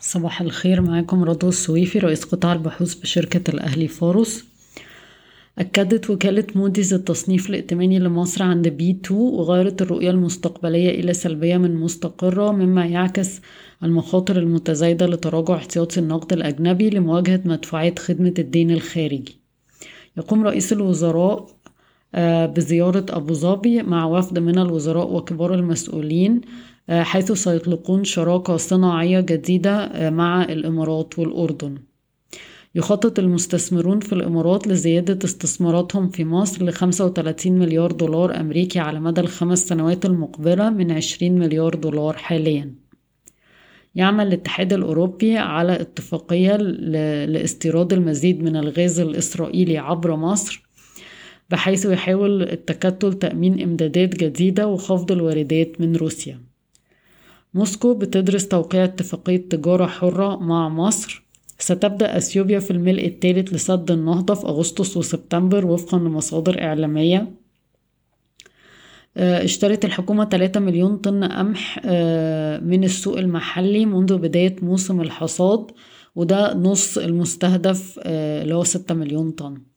صباح الخير معاكم رضوى السويفي رئيس قطاع البحوث بشركة الأهلي فاروس. أكدت وكالة موديز التصنيف الائتماني لمصر عند B 2 وغيرت الرؤية المستقبلية إلى سلبية من مستقرة مما يعكس المخاطر المتزايدة لتراجع احتياطي النقد الأجنبي لمواجهة مدفوعات خدمة الدين الخارجي. يقوم رئيس الوزراء بزيارة أبو ظبي مع وفد من الوزراء وكبار المسؤولين آه، حيث سيطلقون شراكة صناعية جديدة آه، مع الإمارات والأردن. يخطط المستثمرون في الإمارات لزيادة استثماراتهم في مصر ل 35 مليار دولار أمريكي على مدى الخمس سنوات المقبلة من 20 مليار دولار حاليا. يعمل الاتحاد الأوروبي على اتفاقية لاستيراد المزيد من الغاز الإسرائيلي عبر مصر بحيث يحاول التكتل تأمين إمدادات جديدة وخفض الواردات من روسيا. موسكو بتدرس توقيع اتفاقية تجارة حرة مع مصر. ستبدأ أثيوبيا في الملء الثالث لسد النهضة في أغسطس وسبتمبر وفقا لمصادر إعلامية. آه، اشترت الحكومة 3 مليون طن قمح آه، من السوق المحلي منذ بداية موسم الحصاد وده نص المستهدف آه، اللي هو 6 مليون طن.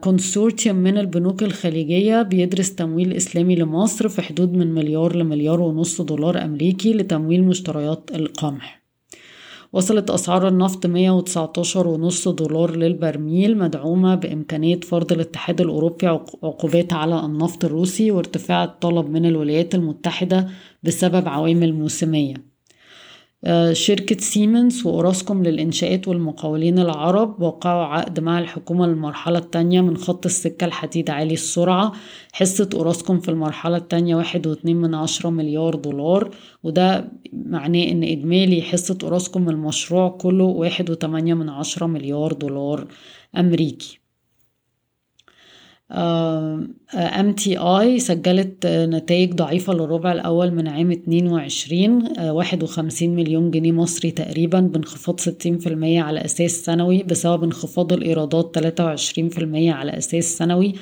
كونسورتيوم من البنوك الخليجية بيدرس تمويل إسلامي لمصر في حدود من مليار لمليار ونص دولار أمريكي لتمويل مشتريات القمح. وصلت أسعار النفط 119 ونص دولار للبرميل مدعومة بإمكانية فرض الاتحاد الأوروبي عقوبات على النفط الروسي وارتفاع الطلب من الولايات المتحدة بسبب عوامل موسمية. آه، شركة سيمنز وأوراسكوم للإنشاءات والمقاولين العرب وقعوا عقد مع الحكومة للمرحلة الثانية من خط السكة الحديد عالي السرعة. حصة أوراسكوم في المرحلة الثانية واحد واتنين من عشرة مليار دولار وده معناه إن إجمالي حصة أوراسكوم المشروع كله واحد وتمانية من عشرة مليار دولار أمريكي. MTI سجلت نتائج ضعيفة للربع الأول من عام 22 51 مليون جنيه مصري تقريبا بانخفاض 60% على أساس سنوي بسبب انخفاض الإيرادات 23% على أساس سنوي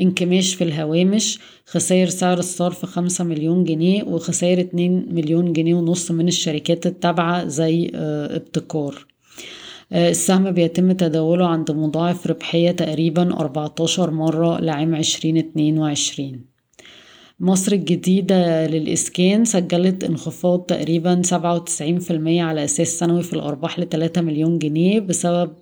انكماش في الهوامش خسائر سعر الصرف 5 مليون جنيه وخسائر 2 مليون جنيه ونص من الشركات التابعة زي آه، ابتكار. آه، السهم بيتم تداوله عند مضاعف ربحية تقريبا 14 مرة لعام 2022 مصر الجديدة للإسكان سجلت انخفاض تقريبا 97% على أساس سنوي في الأرباح ل 3 مليون جنيه بسبب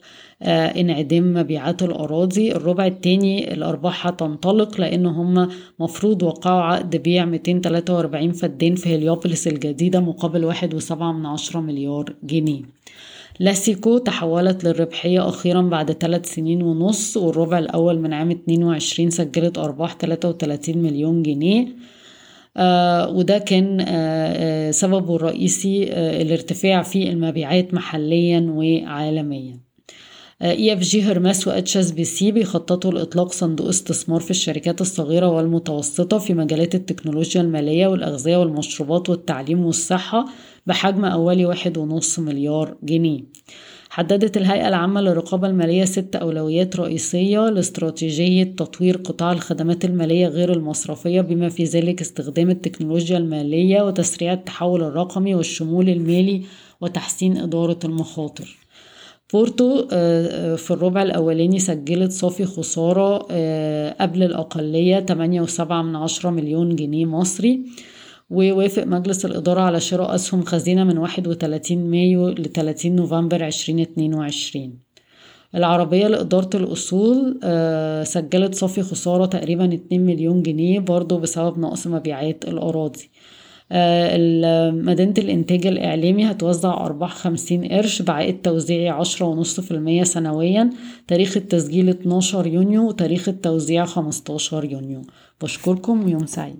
آه، انعدام مبيعات الأراضي. الربع التاني الأرباح هتنطلق لأن هم مفروض وقعوا عقد بيع 243 فدان في هليوبوليس الجديدة مقابل واحد وسبعة من عشرة مليار جنيه. لاسيكو تحولت للربحية أخيرا بعد ثلاث سنين ونص والربع الأول من عام 22 سجلت أرباح 33 مليون جنيه. آه وده كان آه آه سببه الرئيسي آه الارتفاع في المبيعات محليا وعالميا. EFG هرمس و HSBC بيخططوا لإطلاق صندوق استثمار في الشركات الصغيرة والمتوسطة في مجالات التكنولوجيا المالية والأغذية والمشروبات والتعليم والصحة بحجم اولي واحد ونص مليار جنيه. حددت الهيئة العامة للرقابة المالية ست أولويات رئيسية لاستراتيجية تطوير قطاع الخدمات المالية غير المصرفية بما في ذلك استخدام التكنولوجيا المالية وتسريع التحول الرقمي والشمول المالي وتحسين إدارة المخاطر. بورتو آه، آه، في الربع الأولاني سجلت صافي خسارة آه، قبل الأقلية 8.7 من عشرة مليون جنيه مصري. ووافق مجلس الإدارة على شراء أسهم خزينة من 31 مايو ل 30 نوفمبر 2022 العربية لإدارة الأصول سجلت صافي خسارة تقريبا 2 مليون جنيه برضو بسبب نقص مبيعات الأراضي. مدينة الإنتاج الإعلامي هتوزع أرباح خمسين قرش بعائد توزيعي عشرة ونص في المية سنويا. تاريخ التسجيل 12 يونيو وتاريخ التوزيع 15 يونيو. بشكركم ويوم سعيد.